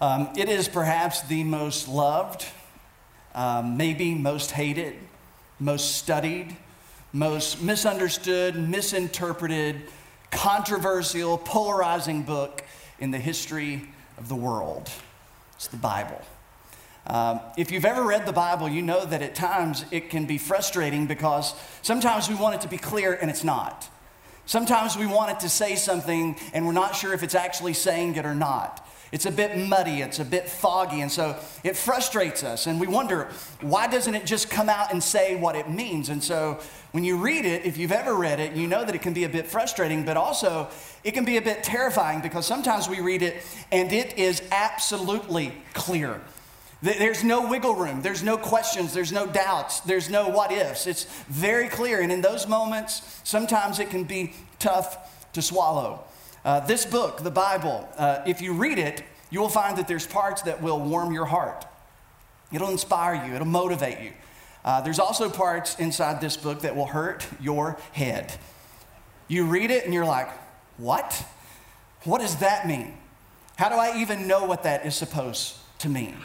Um, it is perhaps the most loved, um, maybe most hated, most studied, most misunderstood, misinterpreted, controversial, polarizing book in the history of the world. It's the Bible. Um, if you've ever read the Bible, you know that at times it can be frustrating because sometimes we want it to be clear and it's not. Sometimes we want it to say something and we're not sure if it's actually saying it or not. It's a bit muddy, it's a bit foggy, and so it frustrates us. And we wonder, why doesn't it just come out and say what it means? And so when you read it, if you've ever read it, you know that it can be a bit frustrating, but also it can be a bit terrifying because sometimes we read it and it is absolutely clear. There's no wiggle room. There's no questions. There's no doubts. There's no what ifs. It's very clear. And in those moments, sometimes it can be tough to swallow. Uh, this book, the Bible, uh, if you read it, you will find that there's parts that will warm your heart. It'll inspire you, it'll motivate you. Uh, there's also parts inside this book that will hurt your head. You read it and you're like, what? What does that mean? How do I even know what that is supposed to mean?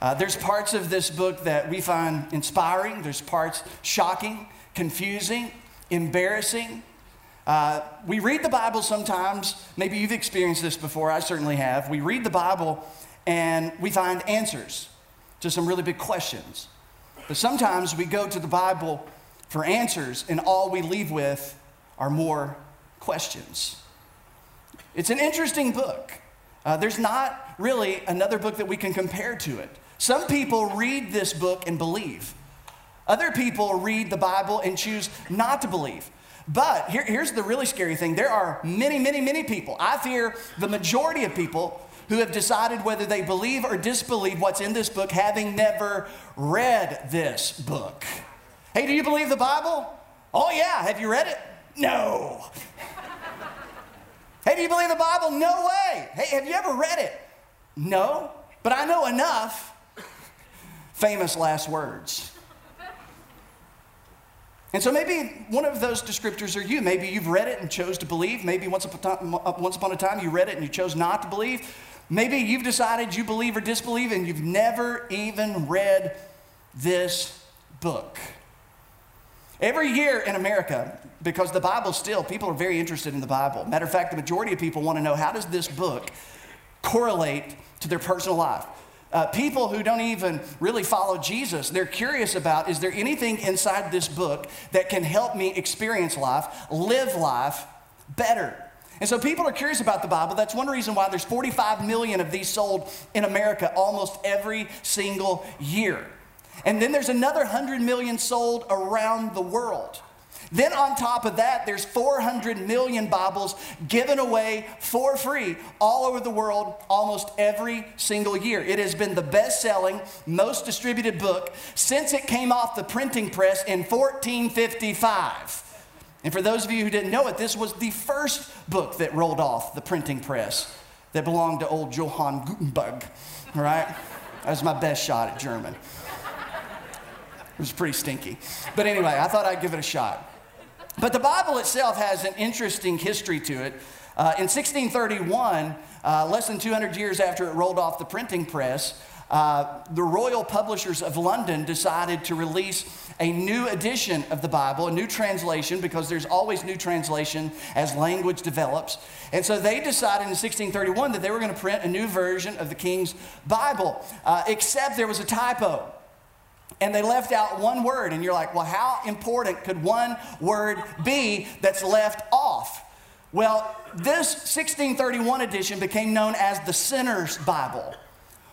Uh, there's parts of this book that we find inspiring, there's parts shocking, confusing, embarrassing, uh, we read the Bible sometimes, maybe you've experienced this before, I certainly have. We read the Bible and we find answers to some really big questions. But sometimes we go to the Bible for answers and all we leave with are more questions. It's an interesting book. Uh, there's not really another book that we can compare to it. Some people read this book and believe. Other people read the Bible and choose not to believe. But here, here's the really scary thing there are many, many, many people. I fear the majority of people who have decided whether they believe or disbelieve what's in this book, having never read this book. Hey, do you believe the Bible? Oh, yeah. Have you read it? No. hey, do you believe the Bible? No way. Hey, have you ever read it? No. But I know enough. Famous last words. And so maybe one of those descriptors are you. Maybe you've read it and chose to believe. Maybe once upon a time you read it and you chose not to believe. Maybe you've decided you believe or disbelieve and you've never even read this book. Every year in America, because the Bible still, people are very interested in the Bible. Matter of fact, the majority of people want to know how does this book correlate to their personal life? Uh, people who don't even really follow Jesus, they're curious about is there anything inside this book that can help me experience life, live life better? And so people are curious about the Bible. That's one reason why there's 45 million of these sold in America almost every single year. And then there's another 100 million sold around the world. Then, on top of that, there's 400 million Bibles given away for free all over the world almost every single year. It has been the best selling, most distributed book since it came off the printing press in 1455. And for those of you who didn't know it, this was the first book that rolled off the printing press that belonged to old Johann Gutenberg, right? That was my best shot at German. It was pretty stinky. But anyway, I thought I'd give it a shot. But the Bible itself has an interesting history to it. Uh, in 1631, uh, less than 200 years after it rolled off the printing press, uh, the Royal Publishers of London decided to release a new edition of the Bible, a new translation, because there's always new translation as language develops. And so they decided in 1631 that they were going to print a new version of the King's Bible, uh, except there was a typo and they left out one word, and you're like, well, how important could one word be that's left off? Well, this 1631 edition became known as the Sinner's Bible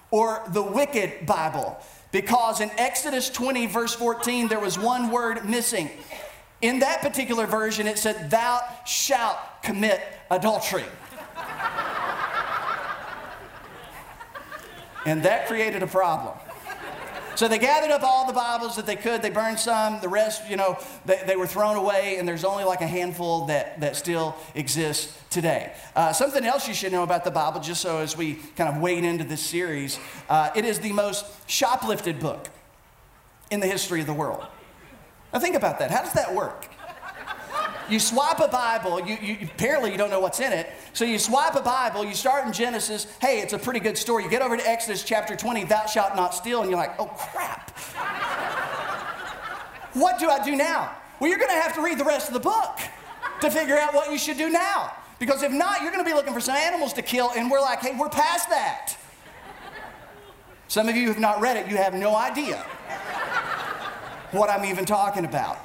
or the Wicked Bible because in Exodus 20, verse 14, there was one word missing. In that particular version, it said, Thou shalt commit adultery. and that created a problem. So they gathered up all the Bibles that they could. They burned some. The rest, you know, they, they were thrown away, and there's only like a handful that, that still exists today. Uh, something else you should know about the Bible, just so as we kind of wade into this series, uh, it is the most shoplifted book in the history of the world. Now think about that. How does that work? You swipe a Bible, you, you, apparently you don't know what's in it. So you swipe a Bible, you start in Genesis, hey, it's a pretty good story. You get over to Exodus chapter 20, thou shalt not steal, and you're like, oh crap. what do I do now? Well, you're going to have to read the rest of the book to figure out what you should do now. Because if not, you're going to be looking for some animals to kill, and we're like, hey, we're past that. Some of you have not read it, you have no idea what I'm even talking about.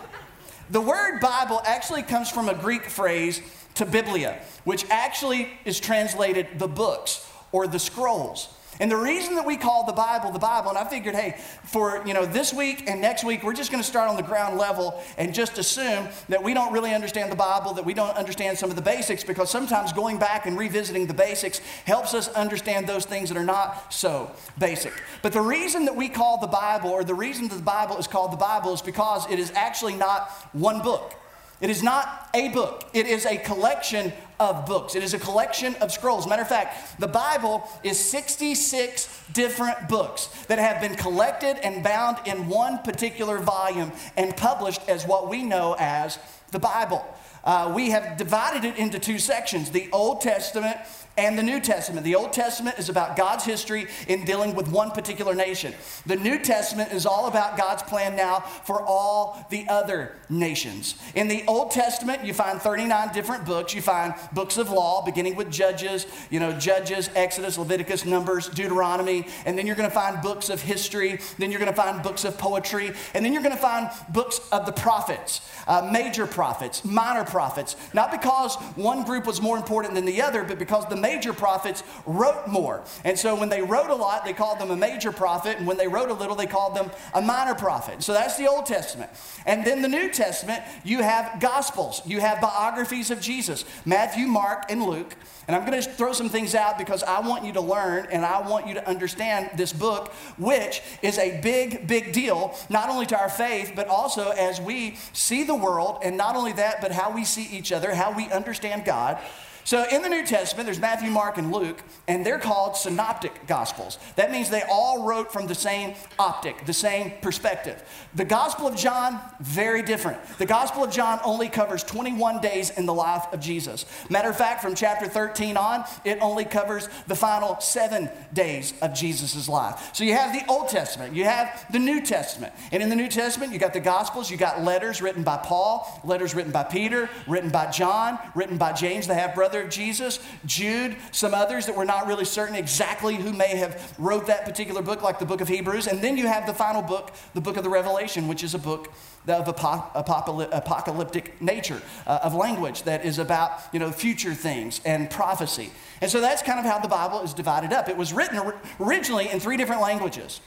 The word Bible actually comes from a Greek phrase, to biblia, which actually is translated the books or the scrolls. And the reason that we call the Bible the Bible, and I figured, hey, for you know this week and next week, we're just going to start on the ground level and just assume that we don't really understand the Bible, that we don't understand some of the basics, because sometimes going back and revisiting the basics helps us understand those things that are not so basic. But the reason that we call the Bible, or the reason that the Bible is called the Bible, is because it is actually not one book. It is not a book, it is a collection of books. It is a collection of scrolls. Matter of fact, the Bible is 66 different books that have been collected and bound in one particular volume and published as what we know as the Bible. Uh, we have divided it into two sections the Old Testament and the New Testament. The Old Testament is about God's history in dealing with one particular nation. The New Testament is all about God's plan now for all the other nations. In the Old Testament, you find 39 different books. You find books of law, beginning with Judges, you know, Judges, Exodus, Leviticus, Numbers, Deuteronomy, and then you're going to find books of history. Then you're going to find books of poetry, and then you're going to find books of the prophets, uh, major prophets, minor prophets. Not because one group was more important than the other, but because the major prophets wrote more. And so when they wrote a lot, they called them a major prophet, and when they wrote a little, they called them a minor prophet. So that's the Old Testament. And then the New Testament, you have gospels, you have biographies of Jesus Matthew, Mark, and Luke. And I'm going to throw some things out because I want you to learn and I want you to understand this book, which is a big, big deal, not only to our faith, but also as we see the world, and not only that, but how we see each other, how we understand God. So in the New Testament, there's Matthew, Mark, and Luke, and they're called synoptic gospels. That means they all wrote from the same optic, the same perspective. The Gospel of John, very different. The Gospel of John only covers 21 days in the life of Jesus. Matter of fact, from chapter 13 on, it only covers the final seven days of Jesus' life. So you have the Old Testament, you have the New Testament. And in the New Testament, you got the Gospels, you got letters written by Paul, letters written by Peter, written by John, written by James, the half brother of Jesus, Jude, some others that we're not really certain exactly who may have wrote that particular book, like the book of Hebrews. And then you have the final book, the book of the Revelation, which is a book of apocalyptic nature, uh, of language that is about you know future things and prophecy. And so that's kind of how the Bible is divided up. It was written originally in three different languages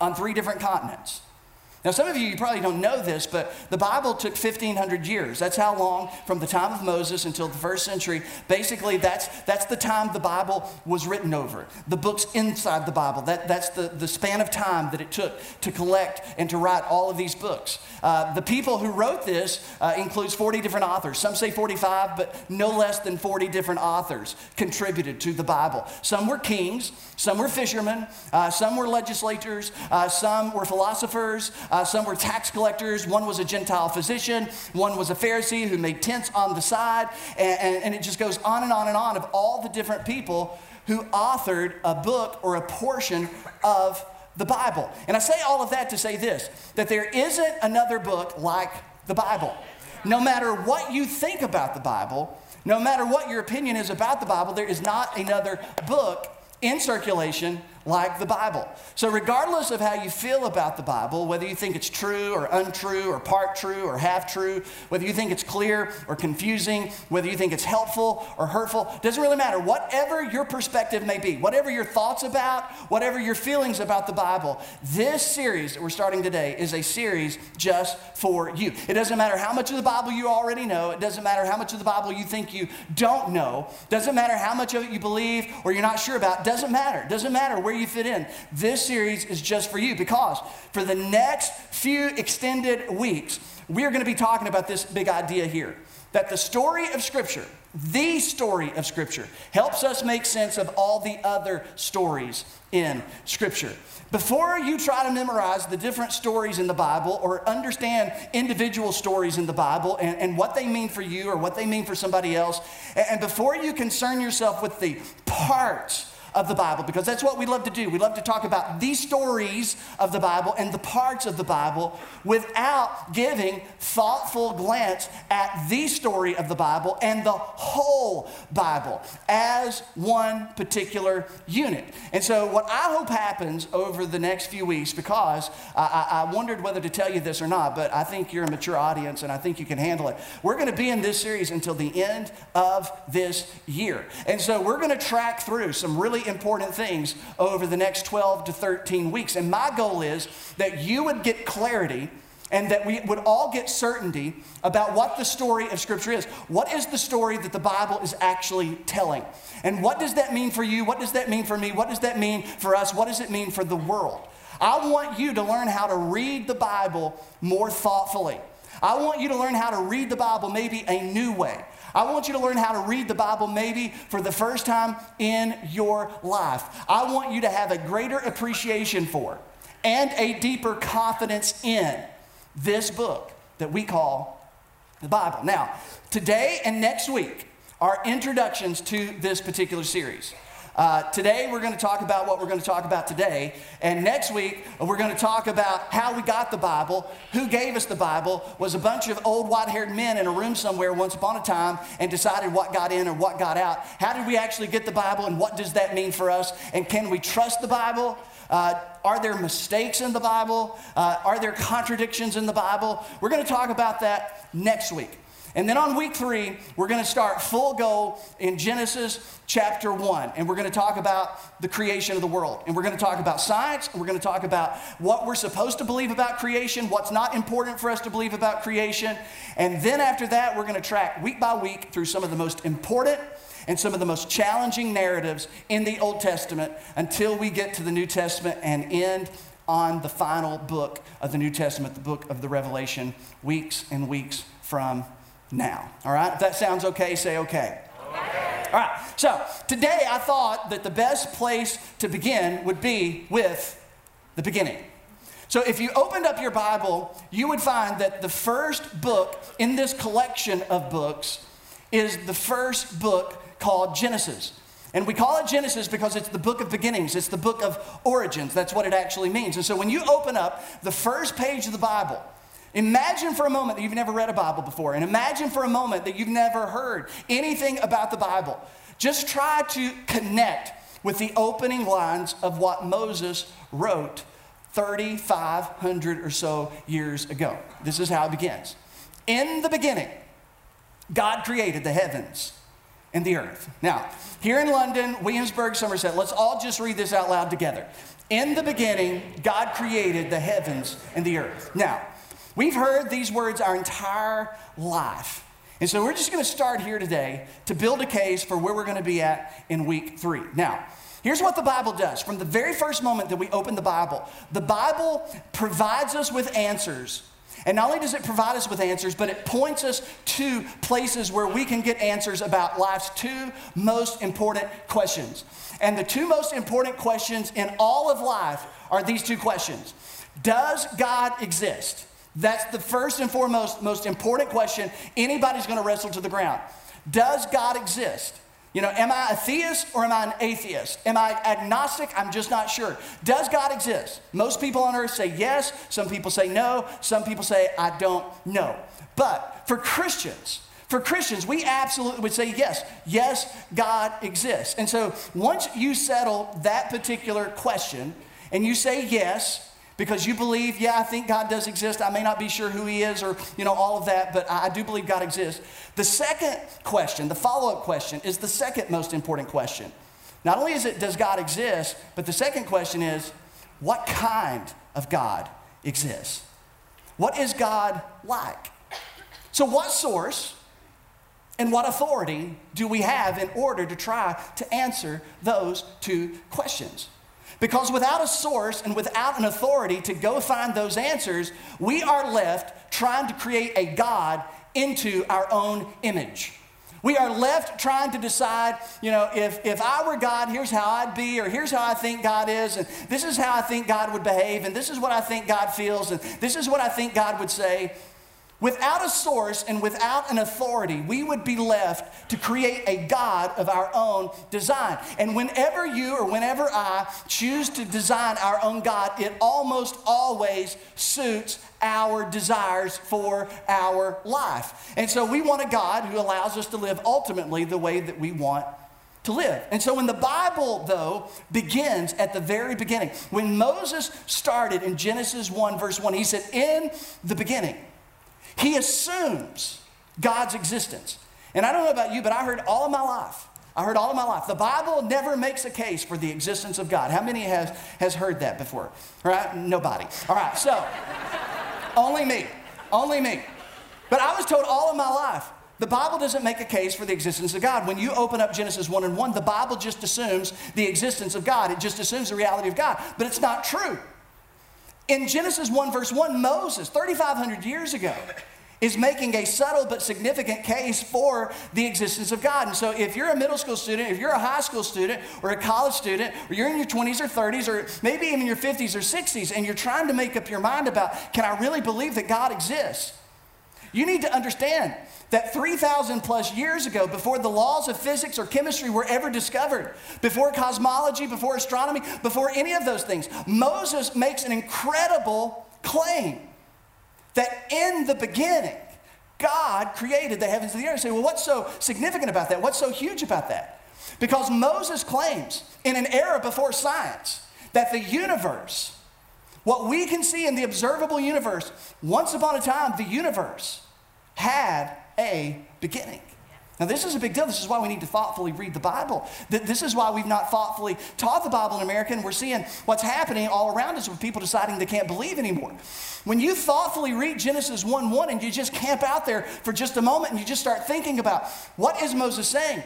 on three different continents. Now, some of you, you probably don't know this, but the Bible took 1,500 years. That's how long from the time of Moses until the first century. Basically, that's, that's the time the Bible was written over. The books inside the Bible, that, that's the, the span of time that it took to collect and to write all of these books. Uh, the people who wrote this uh, includes 40 different authors. Some say 45, but no less than 40 different authors contributed to the Bible. Some were kings, some were fishermen, uh, some were legislators, uh, some were philosophers, uh, some were tax collectors. One was a Gentile physician. One was a Pharisee who made tents on the side. And, and, and it just goes on and on and on of all the different people who authored a book or a portion of the Bible. And I say all of that to say this that there isn't another book like the Bible. No matter what you think about the Bible, no matter what your opinion is about the Bible, there is not another book in circulation like the Bible. So, regardless of how you feel about the Bible, whether you think it's true or untrue or part true or half true, whether you think it's clear or confusing, whether you think it's helpful or hurtful, doesn't really matter. Whatever your perspective may be, whatever your thoughts about, whatever your feelings about the Bible, this series that we're starting today is a series just for you. It doesn't matter how much of the Bible you already know, it doesn't matter how much of the Bible you think you don't know, doesn't matter how much of it you believe or you're not sure about, doesn't matter. Doesn't matter where you fit in. This series is just for you because for the next few extended weeks, we are going to be talking about this big idea here that the story of Scripture the story of Scripture, helps us make sense of all the other stories in Scripture. Before you try to memorize the different stories in the Bible or understand individual stories in the Bible and, and what they mean for you or what they mean for somebody else, and before you concern yourself with the parts of the Bible because that's what we love to do. We love to talk about the stories of the Bible and the parts of the Bible without giving thoughtful glance at the story of the Bible and the whole Bible as one particular unit. And so, what I hope happens over the next few weeks, because I, I wondered whether to tell you this or not, but I think you're a mature audience and I think you can handle it. We're going to be in this series until the end of this year. And so, we're going to track through some really really important things over the next 12 to 13 weeks. And my goal is that you would get clarity and that we would all get certainty about what the story of Scripture is. What is the story that the Bible is actually telling? And what does that mean for you? What does that mean for me? What does that mean for us? What does it mean for the world? I want you to learn how to read the Bible more thoughtfully. I want you to learn how to read the Bible maybe a new way. I want you to learn how to read the Bible maybe for the first time in your life. I want you to have a greater appreciation for and a deeper confidence in this book that we call the Bible. Now, today and next week are introductions to this particular series. Uh, today, we're going to talk about what we're going to talk about today. And next week, we're going to talk about how we got the Bible, who gave us the Bible, was a bunch of old white haired men in a room somewhere once upon a time and decided what got in or what got out. How did we actually get the Bible and what does that mean for us? And can we trust the Bible? Uh, are there mistakes in the Bible? Uh, are there contradictions in the Bible? We're going to talk about that next week. And then on week three, we're going to start full go in Genesis chapter one. And we're going to talk about the creation of the world. And we're going to talk about science. And we're going to talk about what we're supposed to believe about creation, what's not important for us to believe about creation. And then after that, we're going to track week by week through some of the most important and some of the most challenging narratives in the Old Testament until we get to the New Testament and end on the final book of the New Testament, the book of the Revelation, weeks and weeks from now. All right? If that sounds okay, say okay. okay. All right. So today I thought that the best place to begin would be with the beginning. So if you opened up your Bible, you would find that the first book in this collection of books is the first book called Genesis. And we call it Genesis because it's the book of beginnings, it's the book of origins. That's what it actually means. And so when you open up the first page of the Bible, Imagine for a moment that you've never read a Bible before, and imagine for a moment that you've never heard anything about the Bible. Just try to connect with the opening lines of what Moses wrote 3,500 or so years ago. This is how it begins. In the beginning, God created the heavens and the earth. Now, here in London, Williamsburg, Somerset, let's all just read this out loud together. In the beginning, God created the heavens and the earth. Now, We've heard these words our entire life. And so we're just going to start here today to build a case for where we're going to be at in week three. Now, here's what the Bible does. From the very first moment that we open the Bible, the Bible provides us with answers. And not only does it provide us with answers, but it points us to places where we can get answers about life's two most important questions. And the two most important questions in all of life are these two questions Does God exist? That's the first and foremost, most important question anybody's going to wrestle to the ground. Does God exist? You know, am I a theist or am I an atheist? Am I agnostic? I'm just not sure. Does God exist? Most people on earth say yes. Some people say no. Some people say I don't know. But for Christians, for Christians, we absolutely would say yes. Yes, God exists. And so once you settle that particular question and you say yes, because you believe, yeah, I think God does exist. I may not be sure who he is or, you know, all of that, but I do believe God exists. The second question, the follow up question, is the second most important question. Not only is it, does God exist, but the second question is, what kind of God exists? What is God like? So, what source and what authority do we have in order to try to answer those two questions? Because without a source and without an authority to go find those answers, we are left trying to create a God into our own image. We are left trying to decide, you know, if, if I were God, here's how I'd be, or here's how I think God is, and this is how I think God would behave, and this is what I think God feels, and this is what I think God would say. Without a source and without an authority, we would be left to create a God of our own design. And whenever you or whenever I choose to design our own God, it almost always suits our desires for our life. And so we want a God who allows us to live ultimately the way that we want to live. And so when the Bible, though, begins at the very beginning, when Moses started in Genesis 1, verse 1, he said, In the beginning. He assumes God's existence. And I don't know about you, but I heard all of my life. I heard all of my life. The Bible never makes a case for the existence of God. How many has, has heard that before? All right? Nobody. All right, so only me. Only me. But I was told all of my life the Bible doesn't make a case for the existence of God. When you open up Genesis 1 and 1, the Bible just assumes the existence of God. It just assumes the reality of God. But it's not true. In Genesis 1, verse 1, Moses, 3,500 years ago, is making a subtle but significant case for the existence of God. And so, if you're a middle school student, if you're a high school student, or a college student, or you're in your 20s or 30s, or maybe even your 50s or 60s, and you're trying to make up your mind about, can I really believe that God exists? You need to understand that 3,000 plus years ago, before the laws of physics or chemistry were ever discovered, before cosmology, before astronomy, before any of those things, Moses makes an incredible claim that in the beginning, God created the heavens and the earth. Say, well, what's so significant about that? What's so huge about that? Because Moses claims in an era before science that the universe, what we can see in the observable universe, once upon a time, the universe had a beginning. Now, this is a big deal. This is why we need to thoughtfully read the Bible. This is why we've not thoughtfully taught the Bible in America, and we're seeing what's happening all around us with people deciding they can't believe anymore. When you thoughtfully read Genesis 1 1 and you just camp out there for just a moment and you just start thinking about what is Moses saying?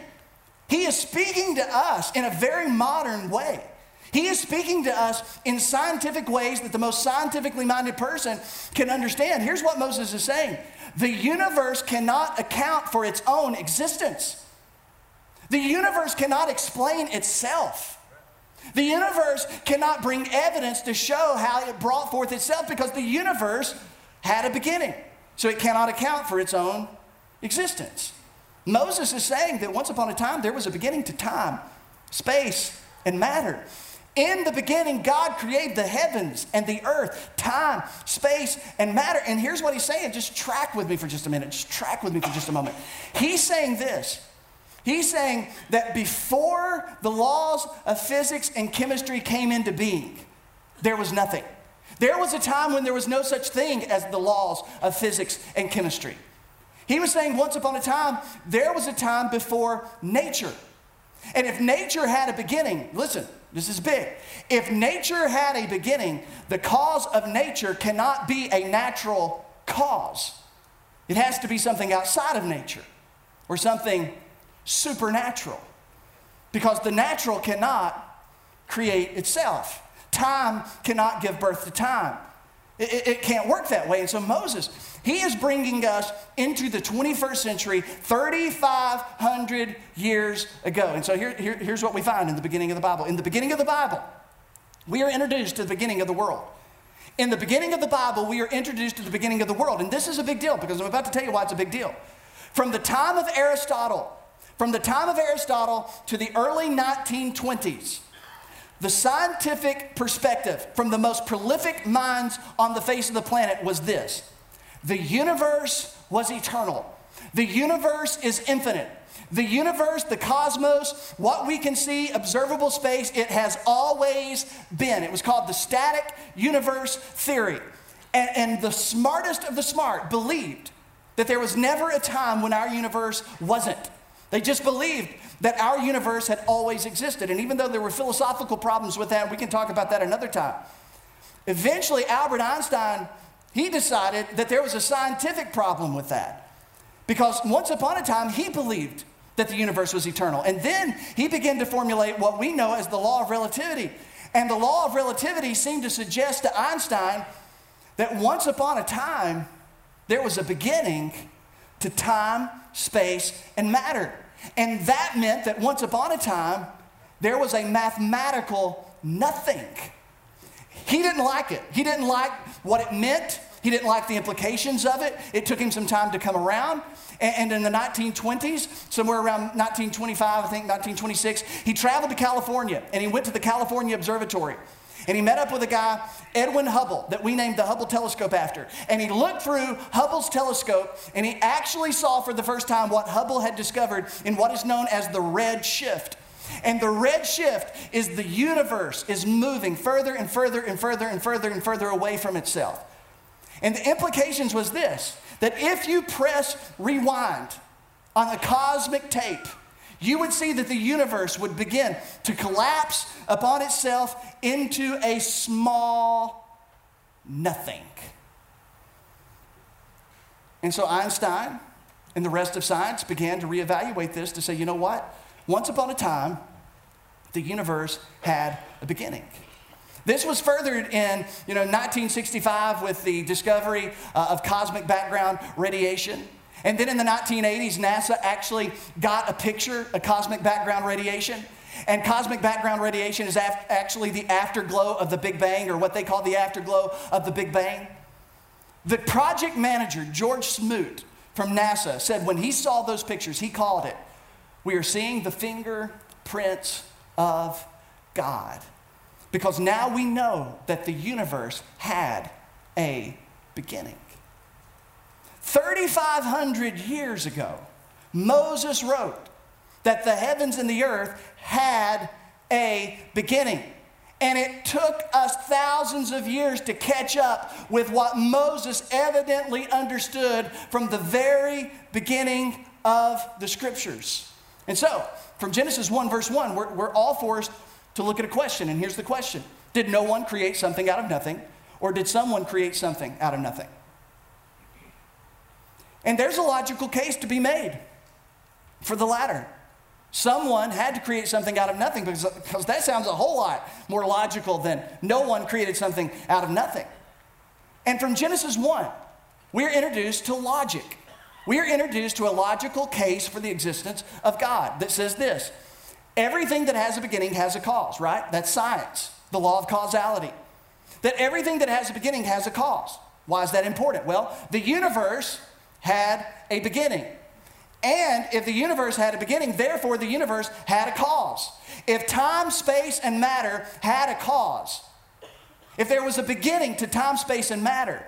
He is speaking to us in a very modern way. He is speaking to us in scientific ways that the most scientifically minded person can understand. Here's what Moses is saying the universe cannot account for its own existence, the universe cannot explain itself. The universe cannot bring evidence to show how it brought forth itself because the universe had a beginning. So it cannot account for its own existence. Moses is saying that once upon a time there was a beginning to time, space, and matter. In the beginning, God created the heavens and the earth, time, space, and matter. And here's what he's saying. Just track with me for just a minute. Just track with me for just a moment. He's saying this. He's saying that before the laws of physics and chemistry came into being, there was nothing. There was a time when there was no such thing as the laws of physics and chemistry. He was saying once upon a time, there was a time before nature. And if nature had a beginning, listen, this is big. If nature had a beginning, the cause of nature cannot be a natural cause. It has to be something outside of nature or something supernatural. Because the natural cannot create itself. Time cannot give birth to time. It, it, it can't work that way. And so Moses, he is bringing us into the 21st century 3,500 years ago. And so here, here, here's what we find in the beginning of the Bible. In the beginning of the Bible, we are introduced to the beginning of the world. In the beginning of the Bible, we are introduced to the beginning of the world. And this is a big deal because I'm about to tell you why it's a big deal. From the time of Aristotle, from the time of Aristotle to the early 1920s, the scientific perspective from the most prolific minds on the face of the planet was this the universe was eternal. The universe is infinite. The universe, the cosmos, what we can see, observable space, it has always been. It was called the static universe theory. And, and, the smartest of the smart believed that there was never a time when our universe wasn't. They just believed that our universe had always existed. And even though there were philosophical problems with that, we can talk about that another time. Eventually, Albert Einstein he decided that there was a scientific problem with that. Because once upon a time, he believed that the universe was eternal. And then he began to formulate what we know as the law of relativity. And the law of relativity seemed to suggest to Einstein that once upon a time, there was a beginning to time, space, and matter. And that meant that once upon a time, there was a mathematical nothing. He didn't like it. He didn't like what it meant. He didn't like the implications of it. It took him some time to come around. And in the 1920s, somewhere around 1925, I think 1926, he traveled to California and he went to the California Observatory. And he met up with a guy, Edwin Hubble, that we named the Hubble telescope after. And he looked through Hubble's telescope and he actually saw for the first time what Hubble had discovered in what is known as the red shift. And the red shift is the universe is moving further and further and further and further and further away from itself. And the implications was this that if you press rewind on a cosmic tape, you would see that the universe would begin to collapse upon itself into a small nothing. And so Einstein and the rest of science began to reevaluate this to say, you know what? Once upon a time, the universe had a beginning. This was furthered in you know, 1965 with the discovery uh, of cosmic background radiation. And then in the 1980s, NASA actually got a picture of cosmic background radiation. And cosmic background radiation is af- actually the afterglow of the Big Bang, or what they call the afterglow of the Big Bang. The project manager, George Smoot from NASA, said when he saw those pictures, he called it, We are seeing the fingerprints of God. Because now we know that the universe had a beginning. 3,500 years ago, Moses wrote that the heavens and the earth had a beginning. And it took us thousands of years to catch up with what Moses evidently understood from the very beginning of the scriptures. And so, from Genesis 1, verse 1, we're, we're all forced to look at a question. And here's the question Did no one create something out of nothing, or did someone create something out of nothing? And there's a logical case to be made for the latter. Someone had to create something out of nothing because, because that sounds a whole lot more logical than no one created something out of nothing. And from Genesis 1, we're introduced to logic. We are introduced to a logical case for the existence of God that says this everything that has a beginning has a cause, right? That's science, the law of causality. That everything that has a beginning has a cause. Why is that important? Well, the universe had a beginning. And if the universe had a beginning, therefore the universe had a cause. If time, space, and matter had a cause, if there was a beginning to time, space, and matter,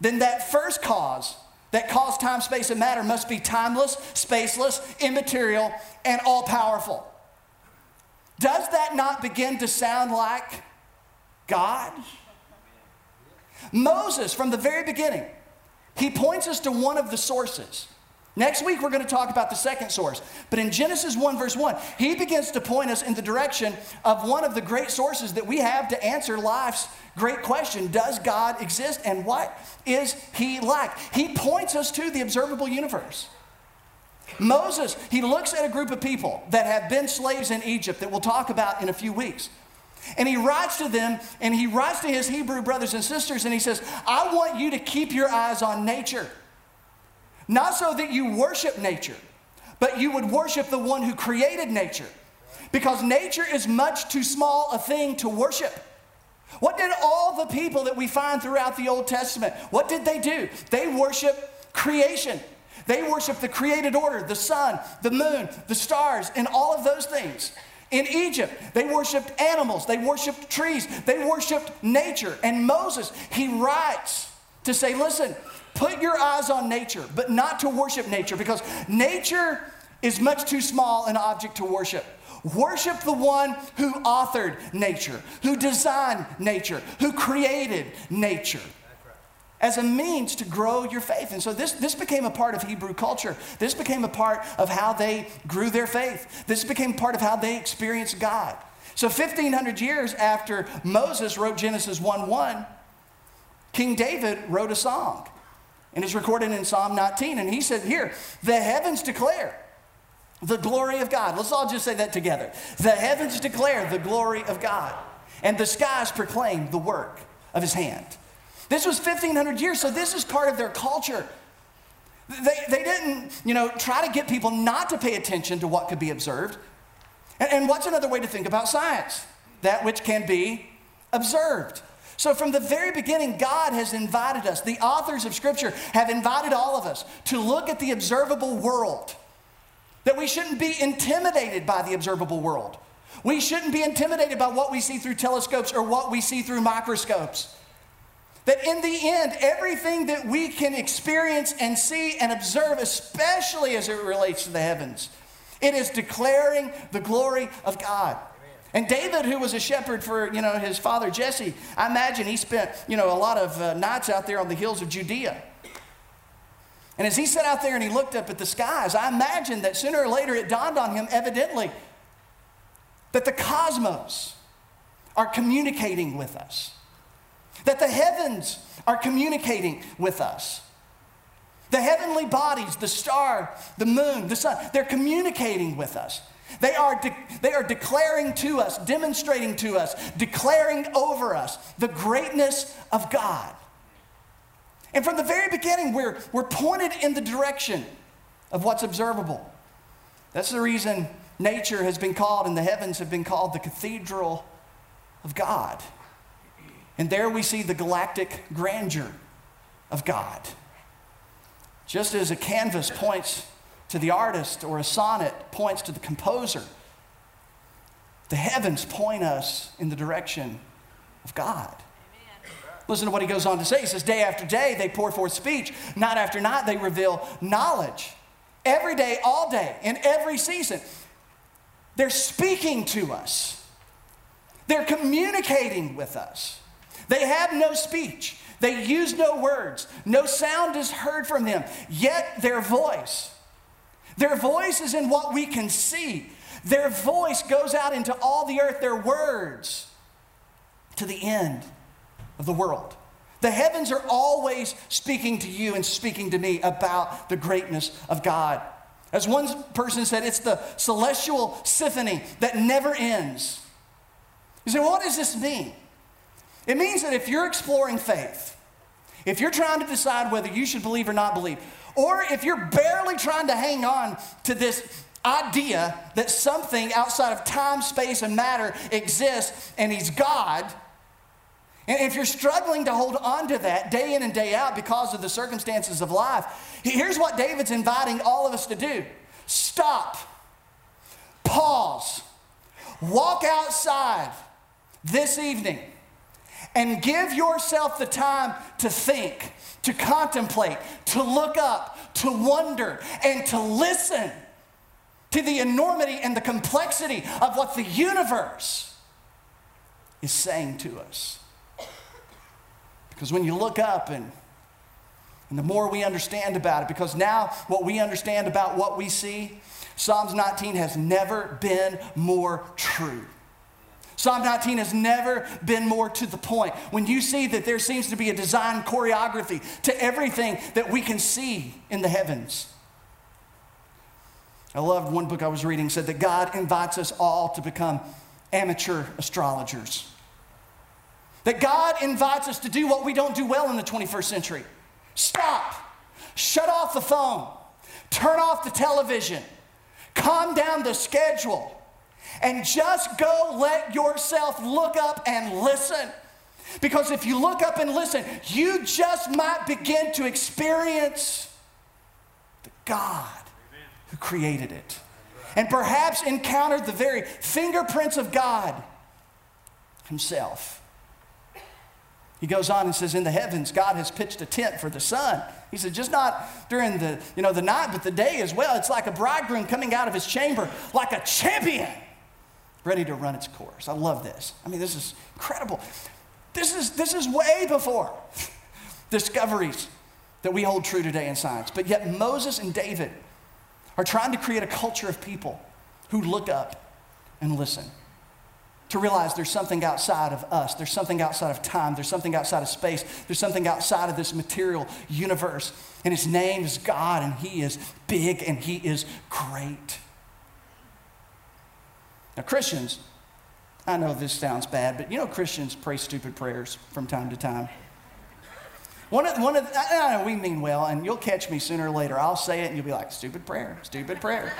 then that first cause that caused time, space, and matter must be timeless, spaceless, immaterial, and all powerful. Does that not begin to sound like God? Moses, from the very beginning, he points us to one of the sources. Next week, we're going to talk about the second source. But in Genesis 1, verse 1, he begins to point us in the direction of one of the great sources that we have to answer life's great question Does God exist and what is he like? He points us to the observable universe. Moses, he looks at a group of people that have been slaves in Egypt that we'll talk about in a few weeks. And he writes to them and he writes to his Hebrew brothers and sisters and he says, I want you to keep your eyes on nature. Not so that you worship nature, but you would worship the one who created nature. Because nature is much too small a thing to worship. What did all the people that we find throughout the Old Testament, what did they do? They worship creation. They worship the created order, the sun, the moon, the stars, and all of those things. In Egypt, they worshiped animals, they worshiped trees, they worshiped nature. And Moses, he writes to say, listen, put your eyes on nature, but not to worship nature, because nature is much too small an object to worship. Worship the one who authored nature, who designed nature, who created nature as a means to grow your faith. And so this, this became a part of Hebrew culture. This became a part of how they grew their faith. This became part of how they experienced God. So 1500 years after Moses wrote Genesis 1 1, King David wrote a song. And it's recorded in Psalm 19. And he said, Here, the heavens declare the glory of God. Let's all just say that together. The heavens declare the glory of God, and the skies proclaim the work of his hand. This was 1,500 years, so this is part of their culture. They, they didn't, you know, try to get people not to pay attention to what could be observed. And, and what's another way to think about science? That which can be observed. So, from the very beginning, God has invited us, the authors of Scripture have invited all of us to look at the observable world. That we shouldn't be intimidated by the observable world. We shouldn't be intimidated by what we see through telescopes or what we see through microscopes. That in the end, everything that we can experience and see and observe, especially as it relates to the heavens, it is declaring the glory of God. And David, who was a shepherd for you know his father Jesse, I imagine he spent you know a lot of uh, nights out there on the hills of Judea. And as he sat out there and he looked up at the skies, I imagine that sooner or later it dawned on him, evidently, that the cosmos are communicating with us, that the heavens are communicating with us. The heavenly bodies, the star, the moon, the sun, they're communicating with us. They are, de- they are declaring to us, demonstrating to us, declaring over us the greatness of God. And from the very beginning, we're, we're pointed in the direction of what's observable. That's the reason nature has been called and the heavens have been called the cathedral of God. And there we see the galactic grandeur of God. Just as a canvas points to the artist or a sonnet points to the composer, the heavens point us in the direction of God. Listen to what he goes on to say. He says, Day after day they pour forth speech, night after night they reveal knowledge. Every day, all day, in every season. They're speaking to us, they're communicating with us. They have no speech, they use no words, no sound is heard from them, yet their voice, their voice is in what we can see. Their voice goes out into all the earth, their words to the end of the world. The heavens are always speaking to you and speaking to me about the greatness of God. As one person said, it's the celestial symphony that never ends. You say, what does this mean? It means that if you're exploring faith, if you're trying to decide whether you should believe or not believe, or if you're barely trying to hang on to this idea that something outside of time, space, and matter exists and He's God, and if you're struggling to hold on to that day in and day out because of the circumstances of life, here's what David's inviting all of us to do. Stop, pause, walk outside this evening, and give yourself the time to think, to contemplate, to look up, to wonder, and to listen to the enormity and the complexity of what the universe is saying to us. Because when you look up and, and the more we understand about it, because now what we understand about what we see, Psalms 19 has never been more true. Psalm 19 has never been more to the point. When you see that there seems to be a design choreography to everything that we can see in the heavens. I loved one book I was reading said that God invites us all to become amateur astrologers. That God invites us to do what we don't do well in the 21st century stop, shut off the phone, turn off the television, calm down the schedule, and just go let yourself look up and listen. Because if you look up and listen, you just might begin to experience the God who created it. And perhaps encounter the very fingerprints of God Himself. He goes on and says, In the heavens, God has pitched a tent for the sun. He said, just not during the, you know, the night, but the day as well. It's like a bridegroom coming out of his chamber like a champion, ready to run its course. I love this. I mean, this is incredible. This is, this is way before discoveries that we hold true today in science. But yet Moses and David are trying to create a culture of people who look up and listen to realize there's something outside of us, there's something outside of time, there's something outside of space, there's something outside of this material universe. And his name is God, and he is big and he is great. Now, Christians, I know this sounds bad, but you know, Christians pray stupid prayers from time to time. One of, one of, I know we mean well, and you'll catch me sooner or later. I'll say it, and you'll be like, stupid prayer, stupid prayer.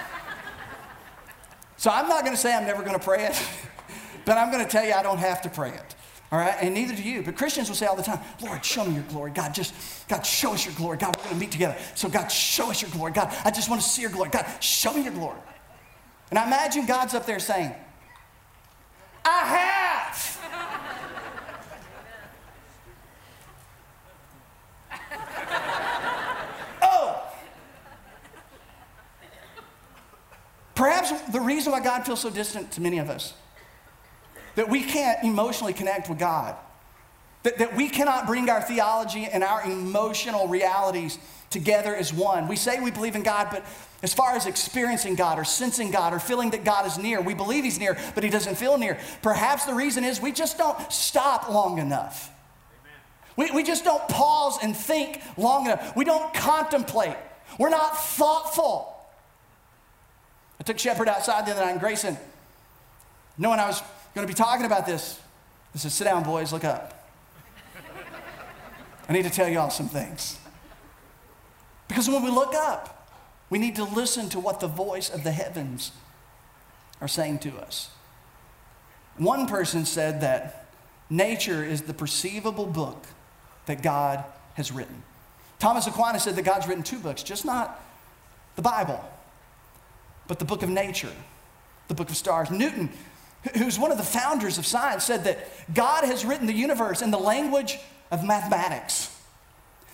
so I'm not going to say I'm never going to pray it, but I'm going to tell you I don't have to pray it. All right, and neither do you. But Christians will say all the time, Lord, show me your glory. God, just, God, show us your glory. God, we're going to meet together. So, God, show us your glory. God, I just want to see your glory. God, show me your glory. And I imagine God's up there saying, I have. oh. Perhaps the reason why God feels so distant to many of us that we can't emotionally connect with God, that, that we cannot bring our theology and our emotional realities together as one. We say we believe in God, but as far as experiencing God or sensing God or feeling that God is near, we believe He's near, but He doesn't feel near. Perhaps the reason is we just don't stop long enough. We, we just don't pause and think long enough. We don't contemplate. We're not thoughtful. I took Shepard outside the other night in Grayson, knowing I was going to be talking about this. I said, sit down, boys, look up. I need to tell y'all some things. Because when we look up, we need to listen to what the voice of the heavens are saying to us. One person said that nature is the perceivable book that God has written. Thomas Aquinas said that God's written two books, just not the Bible, but the book of nature, the book of stars. Newton who's one of the founders of science, said that God has written the universe in the language of mathematics.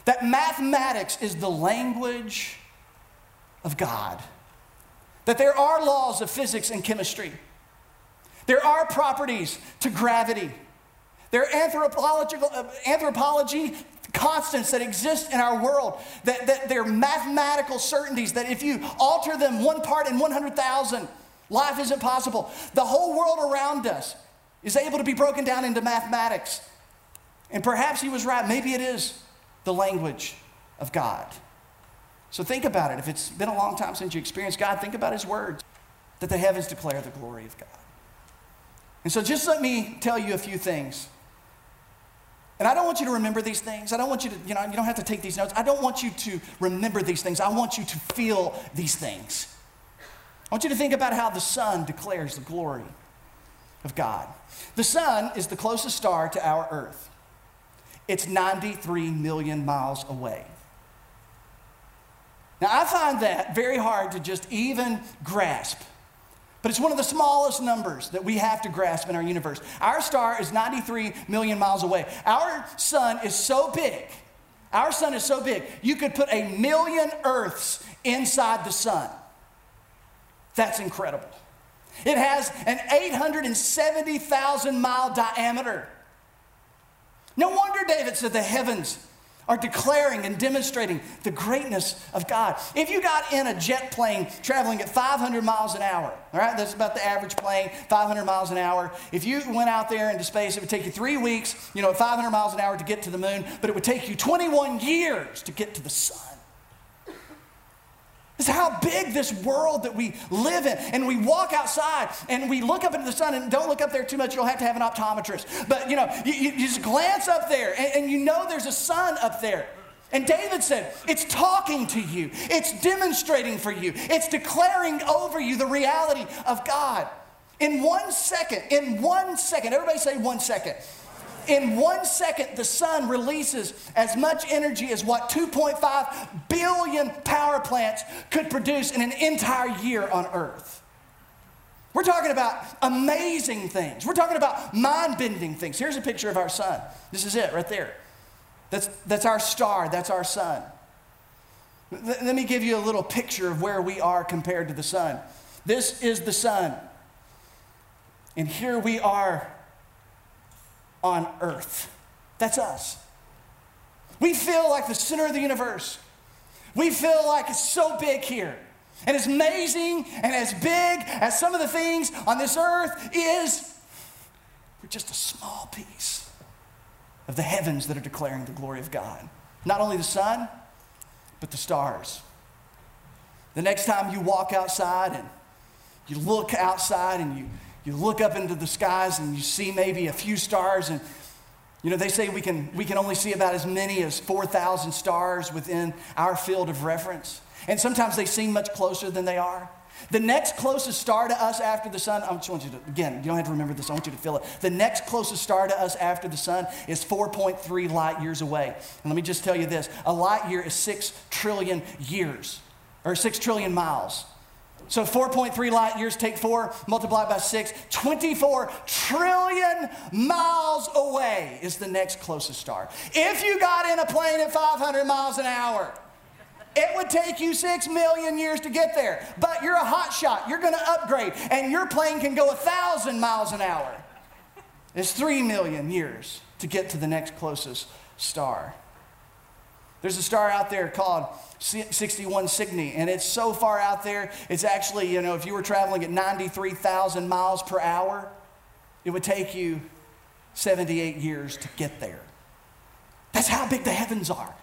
That mathematics is the language of God. That there are laws of physics and chemistry. There are properties to gravity. There are anthropological, uh, anthropology constants that exist in our world, that, that they're mathematical certainties that if you alter them one part in 100,000, Life isn't possible. The whole world around us is able to be broken down into mathematics. And perhaps he was right. Maybe it is the language of God. So think about it. If it's been a long time since you experienced God, think about his words that the heavens declare the glory of God. And so just let me tell you a few things. And I don't want you to remember these things. I don't want you to, you know, you don't have to take these notes. I don't want you to remember these things. I want you to feel these things. I want you to think about how the sun declares the glory of God. The sun is the closest star to our earth. It's 93 million miles away. Now, I find that very hard to just even grasp, but it's one of the smallest numbers that we have to grasp in our universe. Our star is 93 million miles away. Our sun is so big, our sun is so big, you could put a million Earths inside the sun. That's incredible. It has an 870,000 mile diameter. No wonder David said the heavens are declaring and demonstrating the greatness of God. If you got in a jet plane traveling at 500 miles an hour, all right, that's about the average plane, 500 miles an hour. If you went out there into space, it would take you three weeks, you know, at 500 miles an hour to get to the moon, but it would take you 21 years to get to the sun. How big this world that we live in. And we walk outside and we look up into the sun and don't look up there too much, you'll have to have an optometrist. But you know, you, you just glance up there and, and you know there's a sun up there. And David said, It's talking to you, it's demonstrating for you, it's declaring over you the reality of God. In one second, in one second, everybody say one second. In one second, the sun releases as much energy as what 2.5 billion power plants could produce in an entire year on Earth. We're talking about amazing things. We're talking about mind bending things. Here's a picture of our sun. This is it right there. That's, that's our star, that's our sun. Let me give you a little picture of where we are compared to the sun. This is the sun. And here we are on earth. That's us. We feel like the center of the universe. We feel like it's so big here. And as amazing and as big as some of the things on this earth is, we're just a small piece of the heavens that are declaring the glory of God. Not only the sun, but the stars. The next time you walk outside and you look outside and you you look up into the skies and you see maybe a few stars and You know, they say we can, we can only see about as many as 4,000 stars within our field of reference. And sometimes they seem much closer than they are. The next closest star to us after the sun, I just want you to, again, you don't have to remember this, I want you to feel it. The next closest star to us after the sun is 4.3 light years away. And let me just tell you this a light year is 6 trillion years, or 6 trillion miles. So 4.3 light years take 4, multiplied by 6. 24 trillion miles away is the next closest star. If you got in a plane at 500 miles an hour, it would take you six million years to get there. But you're a hot shot. You're going to upgrade, and your plane can go a thousand miles an hour. It's three million years to get to the next closest star. There's a star out there called 61 Cygni, and it's so far out there, it's actually, you know, if you were traveling at 93,000 miles per hour, it would take you 78 years to get there. That's how big the heavens are.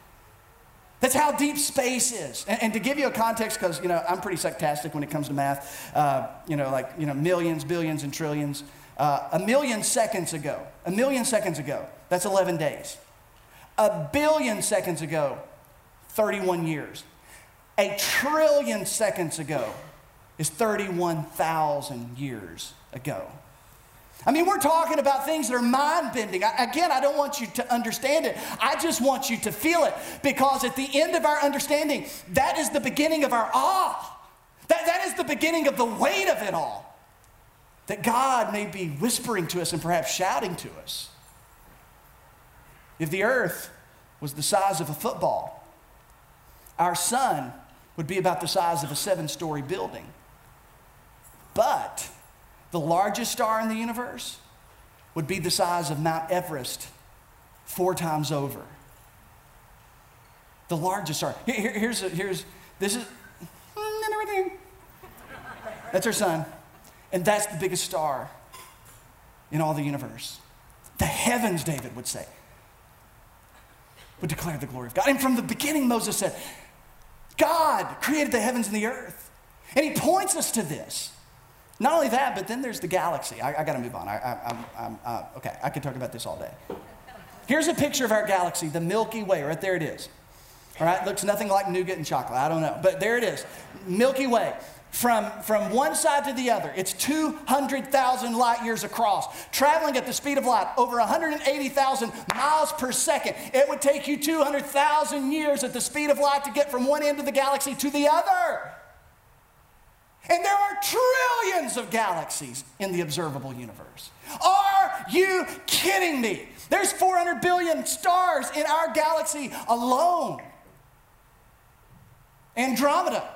That's how deep space is. And, and to give you a context, because, you know, I'm pretty sarcastic when it comes to math, uh, you know, like, you know, millions, billions, and trillions. Uh, a million seconds ago, a million seconds ago, that's 11 days. A billion seconds ago, 31 years. A trillion seconds ago is 31,000 years ago. I mean, we're talking about things that are mind bending. Again, I don't want you to understand it. I just want you to feel it because at the end of our understanding, that is the beginning of our awe. That, that is the beginning of the weight of it all. That God may be whispering to us and perhaps shouting to us. If the earth was the size of a football, our sun would be about the size of a seven story building. But the largest star in the universe would be the size of Mount Everest four times over. The largest star. Here, here's, here's, this is, mm, that's our sun. And that's the biggest star in all the universe. The heavens, David would say would declare the glory of God. And from the beginning, Moses said, God created the heavens and the earth. And he points us to this. Not only that, but then there's the galaxy. I, I got to move on. I, am uh, okay, I could talk about this all day. Here's a picture of our galaxy, the Milky Way. Right there it is. All right, looks nothing like nougat and chocolate. I don't know, but there it is. Milky Way from, from one side to the other. It's 200,000 light years across, traveling at the speed of light over 180,000 miles per second. It would take you 200,000 years at the speed of light to get from one end of the galaxy to the other. And there are trillions of galaxies in the observable universe. Are you kidding me? There's 400 billion stars in our galaxy alone. Andromeda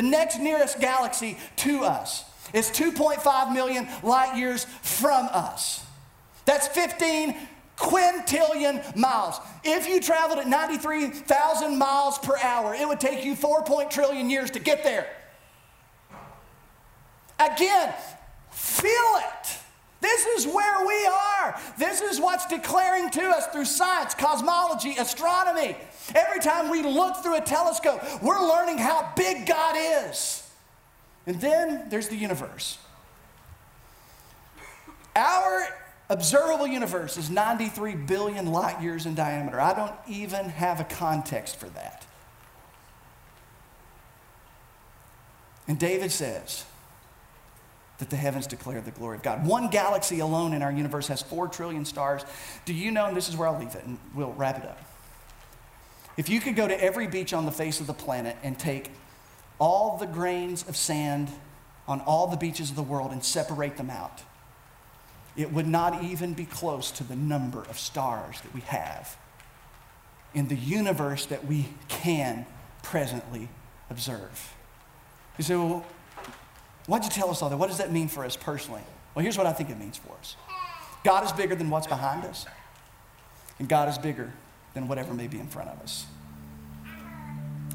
the next nearest galaxy to us is 2.5 million light years from us. That's 15 quintillion miles. If you traveled at 93,000 miles per hour, it would take you 4 trillion years to get there. Again, feel it. This is where we are. This is what's declaring to us through science, cosmology, astronomy. Every time we look through a telescope, we're learning how big God is. And then there's the universe. Our observable universe is 93 billion light years in diameter. I don't even have a context for that. And David says, that the heavens declare the glory of God. One galaxy alone in our universe has four trillion stars. Do you know, and this is where I'll leave it and we'll wrap it up. If you could go to every beach on the face of the planet and take all the grains of sand on all the beaches of the world and separate them out, it would not even be close to the number of stars that we have in the universe that we can presently observe. You say, well, Why'd you tell us all that? What does that mean for us personally? Well, here's what I think it means for us God is bigger than what's behind us, and God is bigger than whatever may be in front of us.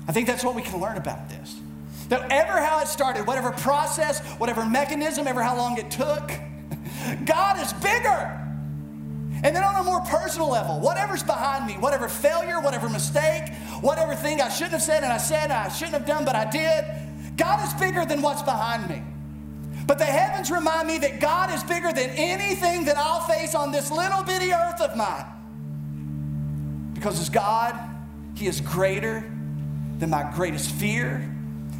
I think that's what we can learn about this. That ever how it started, whatever process, whatever mechanism, ever how long it took, God is bigger. And then on a more personal level, whatever's behind me, whatever failure, whatever mistake, whatever thing I shouldn't have said and I said I shouldn't have done, but I did, God is bigger than what's behind me. But the heavens remind me that God is bigger than anything that I'll face on this little bitty earth of mine. Because as God, He is greater than my greatest fear,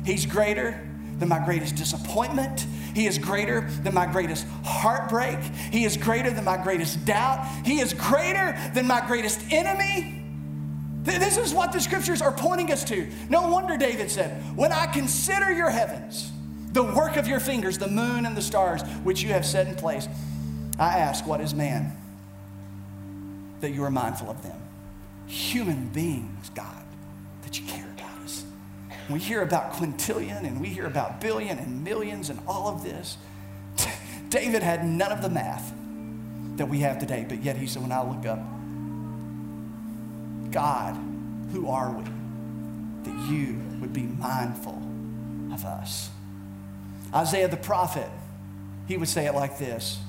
He's greater than my greatest disappointment. He is greater than my greatest heartbreak. He is greater than my greatest doubt. He is greater than my greatest enemy. This is what the scriptures are pointing us to. No wonder David said, When I consider your heavens, the work of your fingers, the moon and the stars, which you have set in place, I ask, What is man that you are mindful of them? Human beings, God, that you care about us. We hear about quintillion and we hear about billion and millions and all of this. David had none of the math that we have today, but yet he said, When I look up, God, who are we? That you would be mindful of us. Isaiah the prophet, he would say it like this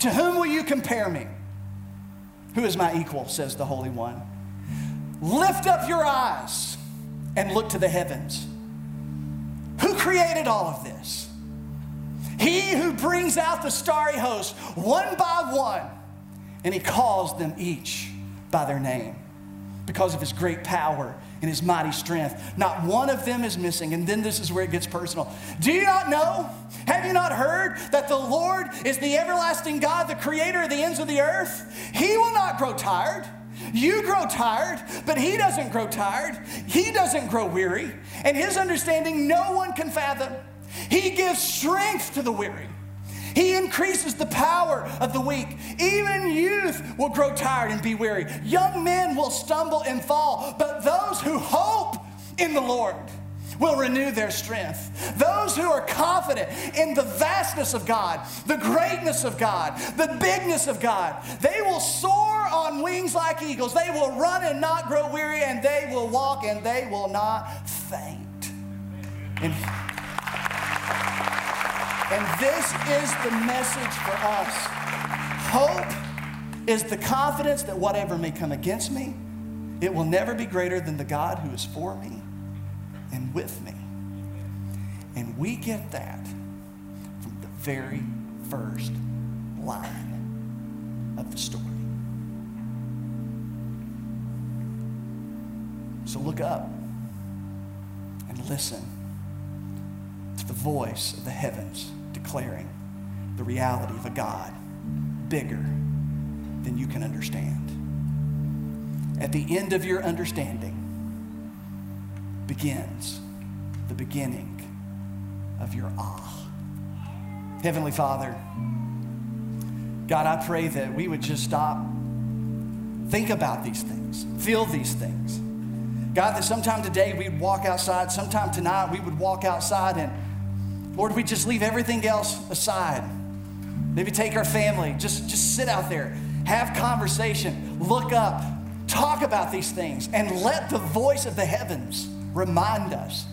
To whom will you compare me? Who is my equal, says the Holy One. Lift up your eyes and look to the heavens. Who created all of this? He who brings out the starry host one by one, and he calls them each by their name because of his great power and his mighty strength. Not one of them is missing. And then this is where it gets personal. Do you not know? Have you not heard that the Lord is the everlasting God, the creator of the ends of the earth? He will not grow tired. You grow tired, but he doesn't grow tired. He doesn't grow weary. And his understanding no one can fathom. He gives strength to the weary he increases the power of the weak. Even youth will grow tired and be weary. Young men will stumble and fall, but those who hope in the Lord will renew their strength. Those who are confident in the vastness of God, the greatness of God, the bigness of God, they will soar on wings like eagles. They will run and not grow weary, and they will walk and they will not faint. And and this is the message for us. Hope is the confidence that whatever may come against me, it will never be greater than the God who is for me and with me. And we get that from the very first line of the story. So look up and listen to the voice of the heavens declaring the reality of a God bigger than you can understand. At the end of your understanding begins the beginning of your ah. Heavenly Father, God, I pray that we would just stop, think about these things, feel these things. God, that sometime today we'd walk outside, sometime tonight we would walk outside and Lord, we just leave everything else aside. Maybe take our family, just, just sit out there, have conversation, look up, talk about these things, and let the voice of the heavens remind us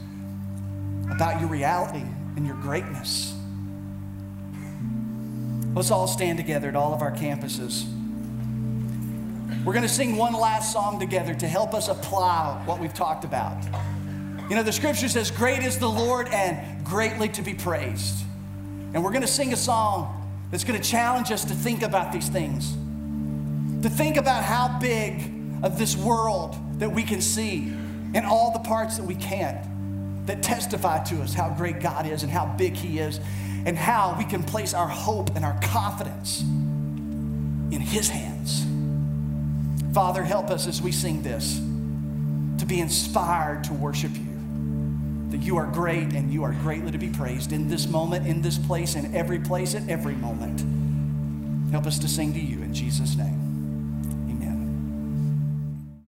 about your reality and your greatness. Let's all stand together at all of our campuses. We're going to sing one last song together to help us apply what we've talked about. You know, the scripture says, Great is the Lord and greatly to be praised. And we're going to sing a song that's going to challenge us to think about these things, to think about how big of this world that we can see and all the parts that we can't, that testify to us how great God is and how big He is, and how we can place our hope and our confidence in His hands. Father, help us as we sing this to be inspired to worship you that you are great and you are greatly to be praised in this moment, in this place, in every place, at every moment. Help us to sing to you in Jesus' name.